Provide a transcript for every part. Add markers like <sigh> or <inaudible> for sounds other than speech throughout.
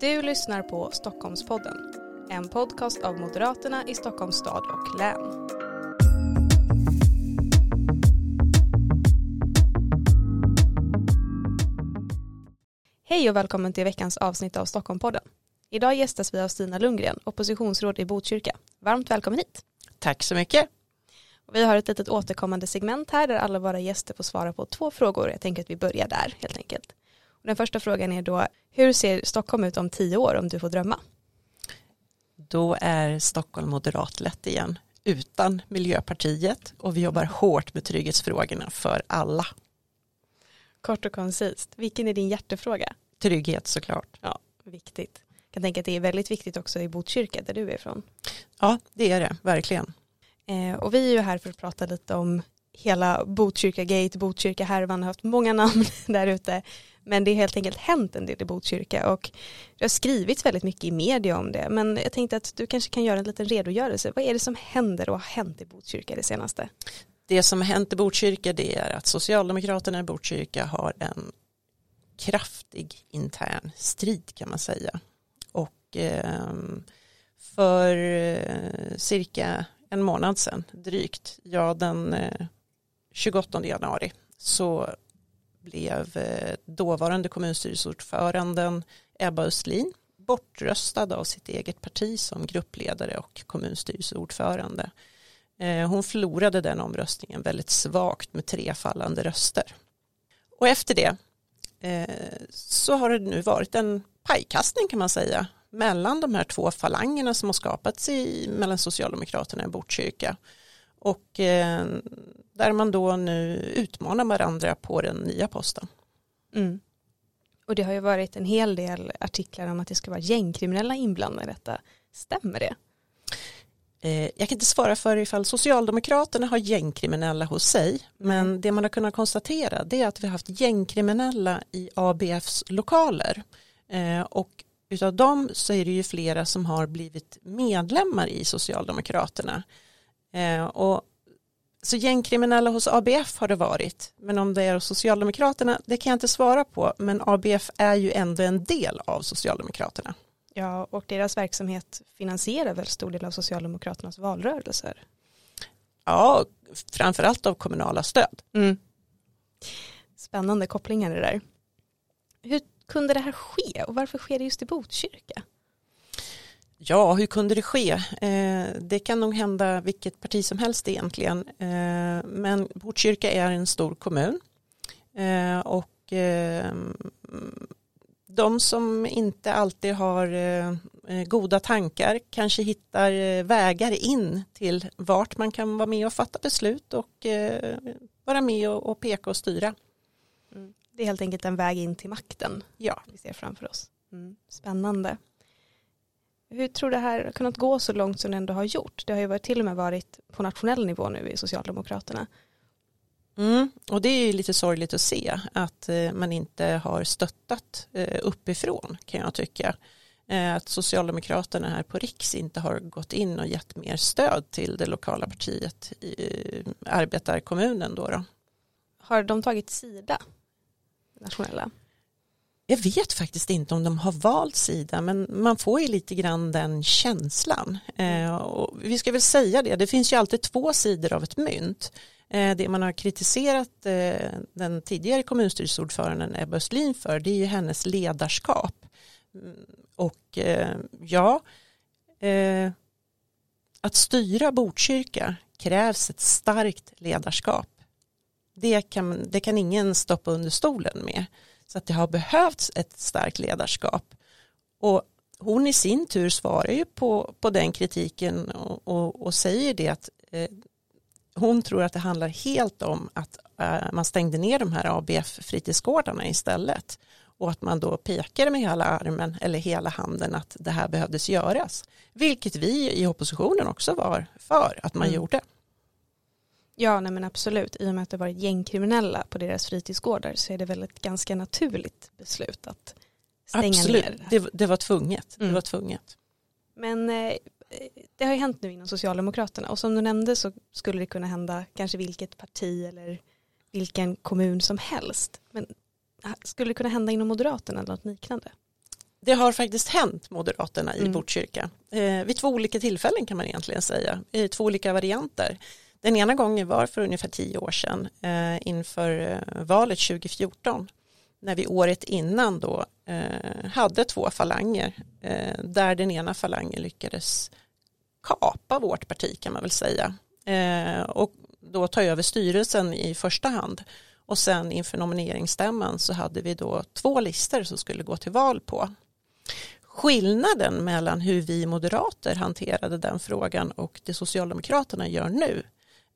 Du lyssnar på Stockholmspodden, en podcast av Moderaterna i Stockholms stad och län. Hej och välkommen till veckans avsnitt av Stockholmpodden. Idag gästas vi av Stina Lundgren, oppositionsråd i Botkyrka. Varmt välkommen hit. Tack så mycket. Vi har ett litet återkommande segment här där alla våra gäster får svara på två frågor. Jag tänker att vi börjar där helt enkelt. Den första frågan är då, hur ser Stockholm ut om tio år om du får drömma? Då är Stockholm moderatlätt igen, utan Miljöpartiet och vi jobbar hårt med trygghetsfrågorna för alla. Kort och koncist, vilken är din hjärtefråga? Trygghet såklart. Ja, viktigt. Jag kan tänka att det är väldigt viktigt också i Botkyrka där du är ifrån. Ja, det är det, verkligen. Eh, och vi är ju här för att prata lite om hela Botkyrka Gate, Botkyrka härvan har haft många namn <laughs> där ute. Men det har helt enkelt hänt en del i Botkyrka och det har skrivits väldigt mycket i media om det. Men jag tänkte att du kanske kan göra en liten redogörelse. Vad är det som händer och har hänt i Botkyrka det senaste? Det som har hänt i Botkyrka det är att Socialdemokraterna i Botkyrka har en kraftig intern strid kan man säga. Och eh, för eh, cirka en månad sedan drygt, ja den eh, 28 januari så blev eh, dåvarande kommunstyrelseordföranden Ebba Östlin bortröstad av sitt eget parti som gruppledare och kommunstyrelseordförande. Eh, hon förlorade den omröstningen väldigt svagt med tre fallande röster. Och efter det eh, så har det nu varit en pajkastning kan man säga mellan de här två falangerna som har skapats i, mellan Socialdemokraterna i Botkyrka. Och eh, där man då nu utmanar varandra på den nya posten. Mm. Och det har ju varit en hel del artiklar om att det ska vara gängkriminella inblandade i detta. Stämmer det? Eh, jag kan inte svara för ifall Socialdemokraterna har gängkriminella hos sig, men mm. det man har kunnat konstatera det är att vi har haft gängkriminella i ABFs lokaler. Eh, och utav dem så är det ju flera som har blivit medlemmar i Socialdemokraterna. Eh, och så gängkriminella hos ABF har det varit, men om det är hos Socialdemokraterna, det kan jag inte svara på, men ABF är ju ändå en del av Socialdemokraterna. Ja, och deras verksamhet finansierar väl stor del av Socialdemokraternas valrörelser? Ja, framförallt av kommunala stöd. Mm. Spännande kopplingar det där. Hur kunde det här ske och varför sker det just i Botkyrka? Ja, hur kunde det ske? Eh, det kan nog hända vilket parti som helst egentligen. Eh, men Botkyrka är en stor kommun. Eh, och de som inte alltid har goda tankar kanske hittar vägar in till vart man kan vara med och fatta beslut och vara med och, och peka och styra. Mm. Det är helt enkelt en väg in till makten ja. vi ser framför oss. Mm. Spännande. Hur tror du det här har kunnat gå så långt som det ändå har gjort? Det har ju varit, till och med varit på nationell nivå nu i Socialdemokraterna. Mm, och det är ju lite sorgligt att se att eh, man inte har stöttat eh, uppifrån kan jag tycka. Eh, att Socialdemokraterna här på Riks inte har gått in och gett mer stöd till det lokala partiet i arbetarkommunen. Då, då. Har de tagit sida? Nationella? Jag vet faktiskt inte om de har valt sida men man får ju lite grann den känslan. Eh, och vi ska väl säga det, det finns ju alltid två sidor av ett mynt. Eh, det man har kritiserat eh, den tidigare kommunstyrelseordföranden Ebba Östlin för det är ju hennes ledarskap. Mm, och eh, ja, eh, att styra Botkyrka krävs ett starkt ledarskap. Det kan, det kan ingen stoppa under stolen med. Så att det har behövts ett starkt ledarskap. Och hon i sin tur svarar ju på, på den kritiken och, och, och säger det att eh, hon tror att det handlar helt om att eh, man stängde ner de här ABF-fritidsgårdarna istället och att man då pekade med hela armen eller hela handen att det här behövdes göras. Vilket vi i oppositionen också var för att man mm. gjorde. Ja, nej men absolut. I och med att det varit gängkriminella på deras fritidsgårdar så är det väl ett ganska naturligt beslut att stänga absolut. ner. Det, det var tvunget. Mm. Det var tvunget. Men eh, det har ju hänt nu inom Socialdemokraterna och som du nämnde så skulle det kunna hända kanske vilket parti eller vilken kommun som helst. Men skulle det kunna hända inom Moderaterna eller något liknande? det har faktiskt hänt Moderaterna i Mm. Botkyrka. Eh, vid två olika tillfällen kan man egentligen säga, i två olika varianter. Den ena gången var för ungefär tio år sedan eh, inför eh, valet 2014 när vi året innan då eh, hade två falanger eh, där den ena falangen lyckades kapa vårt parti kan man väl säga eh, och då ta över styrelsen i första hand och sen inför nomineringsstämman så hade vi då två listor som skulle gå till val på. Skillnaden mellan hur vi moderater hanterade den frågan och det Socialdemokraterna gör nu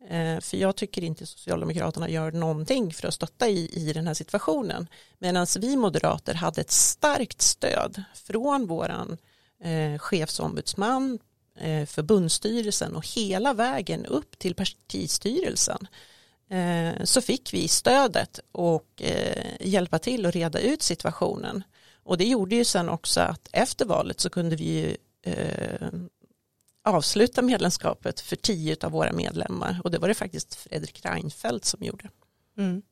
Eh, för jag tycker inte Socialdemokraterna gör någonting för att stötta i, i den här situationen. Medan vi moderater hade ett starkt stöd från våran eh, chefsombudsman, eh, förbundsstyrelsen och hela vägen upp till partistyrelsen. Eh, så fick vi stödet och eh, hjälpa till att reda ut situationen. Och det gjorde ju sen också att efter valet så kunde vi ju eh, avsluta medlemskapet för tio av våra medlemmar och det var det faktiskt Fredrik Reinfeldt som gjorde. Mm.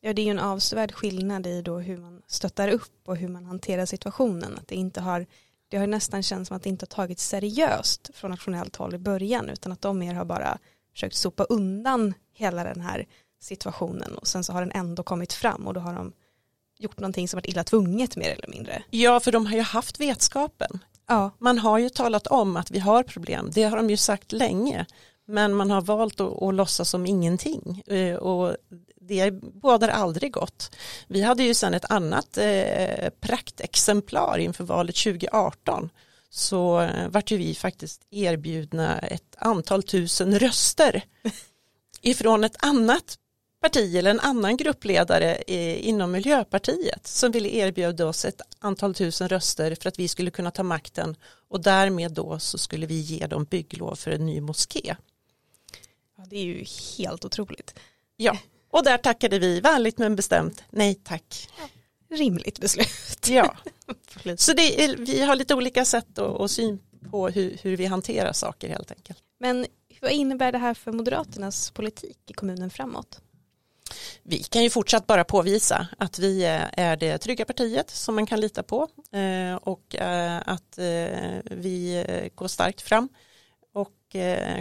Ja, det är ju en avsevärd skillnad i då hur man stöttar upp och hur man hanterar situationen. Att det, inte har, det har nästan känts som att det inte har tagits seriöst från nationellt håll i början utan att de mer har bara försökt sopa undan hela den här situationen och sen så har den ändå kommit fram och då har de gjort någonting som varit illa tvunget mer eller mindre. Ja, för de har ju haft vetskapen. Ja, Man har ju talat om att vi har problem, det har de ju sagt länge. Men man har valt att, att låtsas som ingenting. Eh, och det bådar aldrig gott. Vi hade ju sen ett annat eh, praktexemplar inför valet 2018 så eh, vart ju vi faktiskt erbjudna ett antal tusen röster. <laughs> Ifrån ett annat parti eller en annan gruppledare inom Miljöpartiet som ville erbjuda oss ett antal tusen röster för att vi skulle kunna ta makten och därmed då så skulle vi ge dem bygglov för en ny moské. ja det är ju helt otroligt. Ja, och där tackade vi vänligt men bestämt nej tack. Rimligt beslut. Ja, så är, vi har lite olika sätt och, och syn på hur, hur vi hanterar saker helt enkelt. Men vad innebär det här för Moderaternas politik i kommunen framåt? Vi kan ju fortsatt bara påvisa att vi eh, är det trygga partiet som man kan lita på eh, och eh, att vi går starkt fram och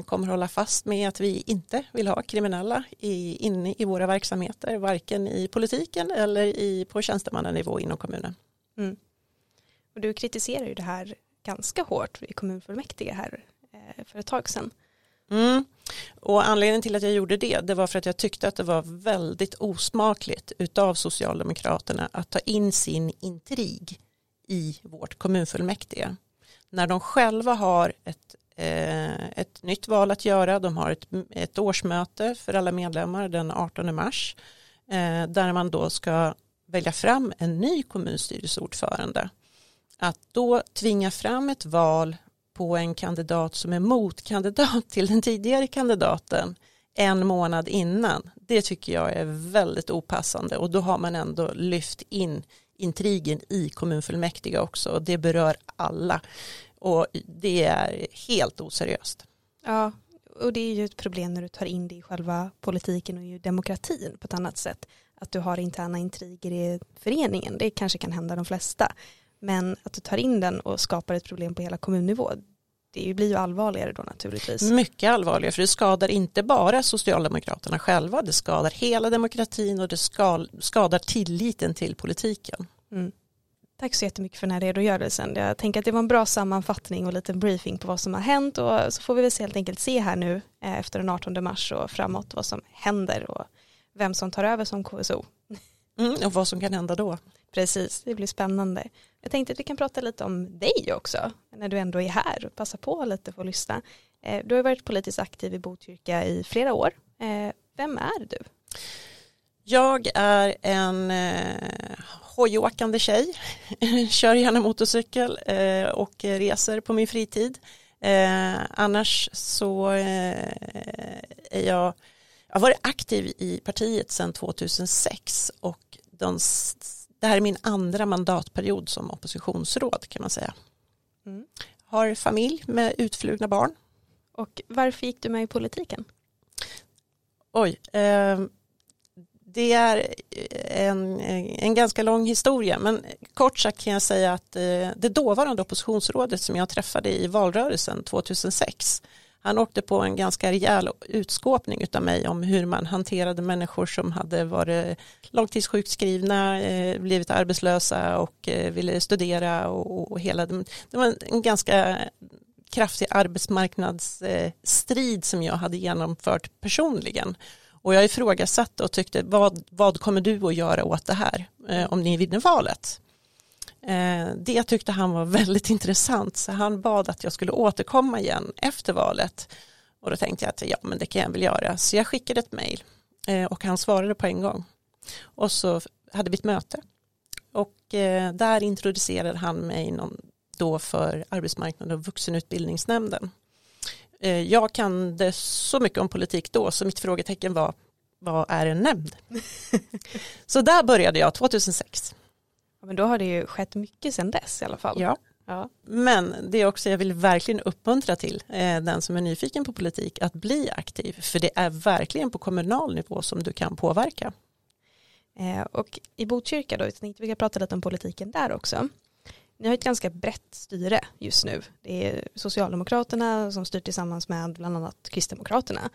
kommer hålla fast med att vi inte vill ha kriminella inne i våra verksamheter, varken i politiken eller i, på tjänstemannanivå inom kommunen. Och du kritiserar ju det här ganska hårt i kommunfullmäktige här för ett tag sedan. Mm. Och anledningen till att jag gjorde det, det var för att jag tyckte att det var väldigt osmakligt utav Socialdemokraterna att ta in sin intrig i vårt kommunfullmäktige. När de själva har ett, eh, ett nytt val att göra, de har ett, ett årsmöte för alla medlemmar den 18 mars, eh, där man då ska välja fram en ny kommunstyrelseordförande. Att då tvinga fram ett val på en kandidat som är motkandidat <laughs> till den tidigare kandidaten en månad innan. Det tycker jag är väldigt opassande och då har man ändå lyft in intrigen i kommunfullmäktige också och det berör alla och det är helt oseriöst. Ja, och det är ju ett problem när du tar in det i själva politiken och i demokratin på ett annat sätt. Att du har interna intriger i föreningen, det kanske kan hända de flesta. Men att du tar in den och skapar ett problem på hela kommunnivå, det blir ju allvarligare då naturligtvis. Mycket allvarligare för det skadar inte bara Socialdemokraterna själva, det skadar hela demokratin och det skadar tilliten till politiken. Mm. Tack så jättemycket för den här redogörelsen. Jag tänker att det var en bra sammanfattning och lite briefing på vad som har hänt och så får vi väl helt enkelt se här nu eh, efter den 18 mars och framåt vad som händer och vem som tar över som KSO. Mm, och vad som kan hända då. Precis, det blir spännande. Jag tänkte att vi kan prata lite om dig också, när du ändå är här och passa på lite för att lyssna. Eh, du har varit politiskt aktiv i Botkyrka i flera år. Eh, vem är du? Jag är en eh, hojåkande tjej, <laughs> kör gärna motorcykel eh, och reser på min fritid. Eh, annars så eh, är jag, jag har varit aktiv i partiet sedan 2006 och de, det här är min andra mandatperiod som oppositionsråd kan man säga. Mm. Har familj med utflugna barn. Och varför gick du med i politiken? Oj, eh, det är en, en ganska lång historia men kort sagt kan jag säga att det dåvarande oppositionsrådet som jag träffade i valrörelsen 2006 han åkte på en ganska rejäl utskåpning av mig om hur man hanterade människor som hade varit långtidssjukskrivna, eh, blivit arbetslösa och eh, ville studera och, hela det var en ganska kraftig arbetsmarknadsstrid som jag hade genomfört personligen. Och jag ifrågasatte och tyckte vad, vad kommer du att göra åt det här eh, om ni vinner valet? Eh, det tyckte han var <laughs> väldigt intressant så han bad att jag skulle återkomma igen efter valet. Och då tänkte jag att ja men det kan jag väl göra. Så jag skickade ett mejl eh, och han svarade på en gång. Och så hade vi ett möte. Och eh, där introducerade han mig då för arbetsmarknad och vuxenutbildningsnämnden. Jag kan det så mycket om politik då så mitt frågetecken var vad är en nämnd? <laughs> så där började jag 2006 men då har det ju skett mycket sedan dess i alla fall. Ja. ja. Men det är också, jag vill verkligen uppmuntra till eh, den som är nyfiken på politik att bli aktiv. För det är verkligen på kommunal nivå som du kan påverka. Eh, och i Botkyrka då, jag tänkte vi kan prata lite om politiken där också. Ni har ett ganska brett styre just nu. Det är Socialdemokraterna som styr tillsammans med bland annat Kristdemokraterna.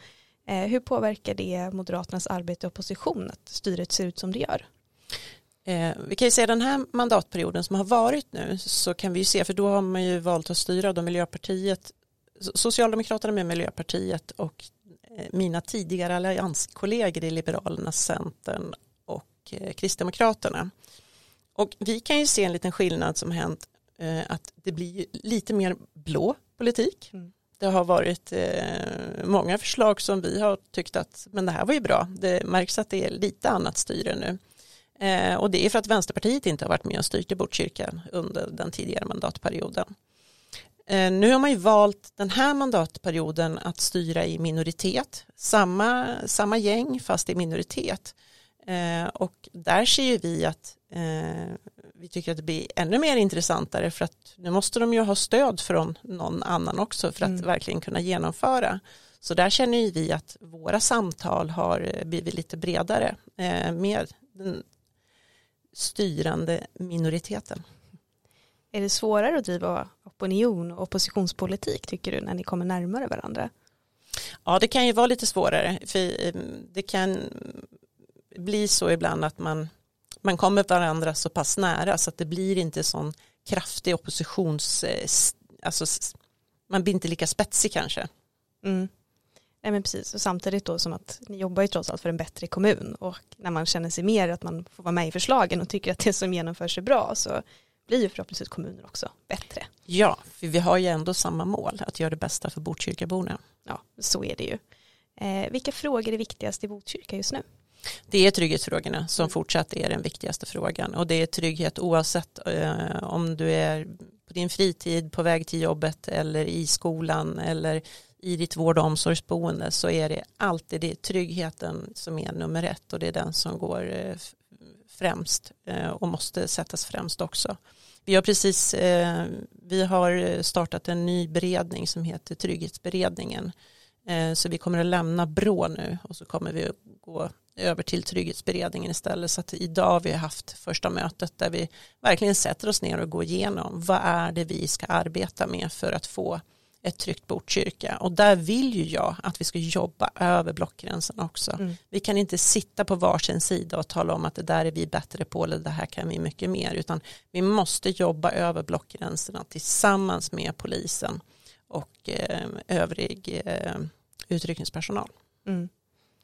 Eh, hur påverkar det Moderaternas arbete i opposition att styret ser ut som det gör? Eh, vi kan ju se den här mandatperioden som har varit nu så kan vi ju se för då har man ju valt att styra då Miljöpartiet Socialdemokraterna med Miljöpartiet och eh, mina tidigare allianskollegor i Liberalerna, Centern och eh, Kristdemokraterna. Och vi kan ju se en liten skillnad som hänt eh, att det blir lite mer blå politik. Mm. Det har varit eh, många förslag som vi har tyckt att men det här var ju bra. Det märks att det är lite annat styre nu. Eh, och det är för att Vänsterpartiet inte har varit med och styrt i Botkyrka under den tidigare mandatperioden. Eh, nu har man ju valt den här mandatperioden att styra i minoritet, samma, samma gäng fast i minoritet. Eh, och där ser ju vi att eh, vi tycker att det blir ännu mer intressantare för att nu måste de ju ha stöd från någon annan också för att mm. verkligen kunna genomföra. Så där känner ju vi att våra samtal har blivit lite bredare eh, med den styrande minoriteten. Är det svårare att driva opinion och oppositionspolitik tycker du när ni kommer närmare varandra? Ja det kan ju vara lite svårare för eh, det kan bli så ibland att man, man kommer varandra så pass nära så att det blir inte sån kraftig oppositions, eh, alltså man blir inte lika spetsig kanske. Mm. Nej men precis, och samtidigt då som att ni jobbar ju trots allt för en bättre kommun och när man känner sig mer att man får vara med i förslagen och tycker att det som genomförs är bra så blir ju förhoppningsvis kommuner också bättre. Ja, för vi har ju ändå samma mål, att göra det bästa för Botkyrkaborna. Ja, så är det ju. Eh, vilka frågor är viktigast i Botkyrka just nu? Det är trygghetsfrågorna som fortsatt är den viktigaste frågan och det är trygghet oavsett eh, om du är på din fritid, på väg till jobbet eller i skolan eller i ditt vård och omsorgsboende så är det alltid det tryggheten som är nummer ett och det är den som går eh, främst eh, och måste sättas främst också. Vi har precis eh, vi har startat en ny beredning som heter Trygghetsberedningen så vi kommer att lämna BRÅ nu och så kommer vi att gå över till Trygghetsberedningen istället så att idag har vi haft första mötet där vi verkligen sätter oss ner och går igenom vad är det vi ska arbeta med för att få ett tryggt Botkyrka och där vill ju jag att vi ska jobba över blockgränsen också. Mm. Vi kan inte sitta på varsin sida och tala om att det där är vi bättre på eller det här kan vi mycket mer utan vi måste jobba över blockgränserna tillsammans med polisen och eh, övrig eh, utryckningspersonal. Mm.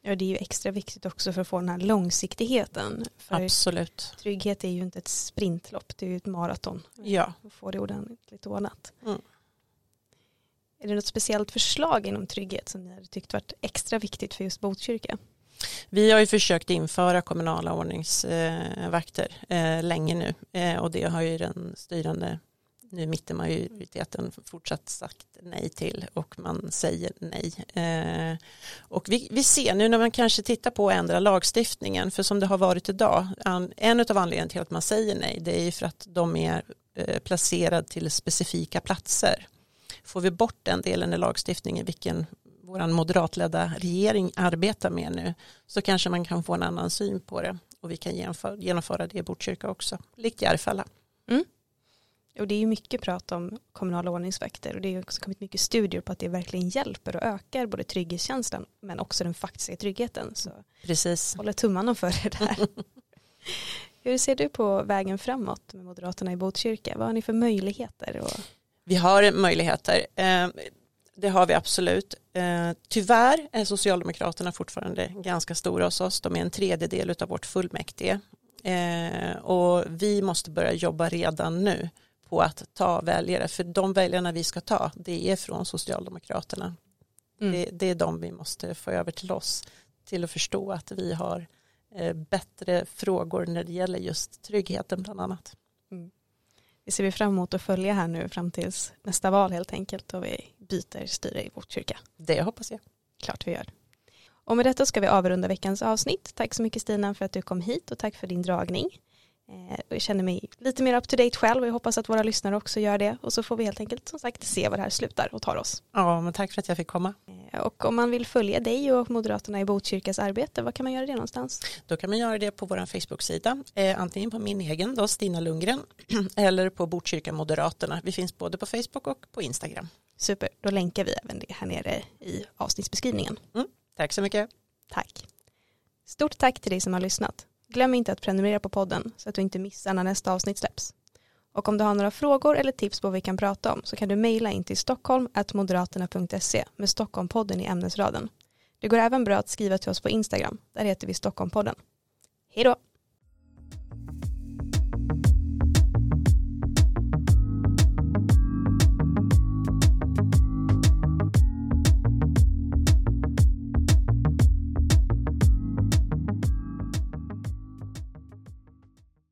Ja, det är ju extra viktigt också för att få den här långsiktigheten. För Absolut. Trygghet är ju inte ett sprintlopp, det är ju ett maraton. Ja. Att få det ordentligt ordnat. Mm. Är det något speciellt förslag inom trygghet som ni hade tyckt varit extra viktigt för just Botkyrka? Vi har ju försökt införa kommunala ordningsvakter eh, länge nu eh, och det har ju den styrande nu mittenmajoriteten fortsatt sagt nej till och man säger nej. Eh, och vi, vi ser nu när man kanske tittar på att ändra lagstiftningen för som det har varit idag en av anledningarna till att man säger nej det är ju för att de är eh, placerade till specifika platser får vi bort den delen i lagstiftningen, vilken vår moderatledda regering arbetar med nu så kanske man kan få en annan syn på det och vi kan genomföra, genomföra det i Botkyrka också, likt Järfälla. Mm. Och det är ju mycket prat om kommunala ordningsvakter och det har också kommit mycket studier på att det verkligen hjälper och ökar både trygghetskänslan men också den faktiska tryggheten. Så Precis. håller tummarna för det där. <laughs> Hur ser du på vägen framåt med Moderaterna i Botkyrka? Vad har ni för möjligheter? Och... Vi har möjligheter. Eh, det har vi absolut. Eh, tyvärr är Socialdemokraterna fortfarande ganska stora hos oss. De är en tredjedel av vårt fullmäktige. Eh, och vi måste börja jobba redan nu på att ta väljare. För de väljarna vi ska ta, det är från Socialdemokraterna. Mm. Det, det, är de vi måste få över till oss. Till att förstå att vi har bättre frågor när det gäller just tryggheten bland annat. Det ser vi fram emot att följa här nu fram tills nästa val helt enkelt och vi byter styre i Botkyrka. Det hoppas jag. Klart vi gör. Och med detta ska vi avrunda veckans avsnitt. Tack så mycket Stina för att du kom hit och tack för din dragning. Eh, jag känner mig lite mer up to date själv och jag hoppas att våra lyssnare också gör det. Och så får vi helt enkelt som sagt se var det här slutar och tar oss. Ja, men tack för att jag fick komma. Eh, och om man vill följa dig och Moderaterna i Botkyrkas arbete, var kan man göra det någonstans? Då kan man göra det på vår Facebook-sida, eh, antingen på min egen då, Stina Lundgren, <clears throat> eller på Botkyrka Moderaterna. Vi finns både på Facebook och på Instagram. Super, då länkar vi även det här nere i avsnittsbeskrivningen. Mm, tack så mycket. Tack. Stort tack till dig som har lyssnat. Glöm inte att prenumerera på podden så att du inte missar när nästa avsnitt släpps. Och om du har några frågor eller tips på vad vi kan prata om så kan du mejla in till stockholm.moderaterna.se med Stockholmpodden i ämnesraden. Det går även bra att skriva till oss på Instagram. Där heter vi Stockholmpodden. Hej då!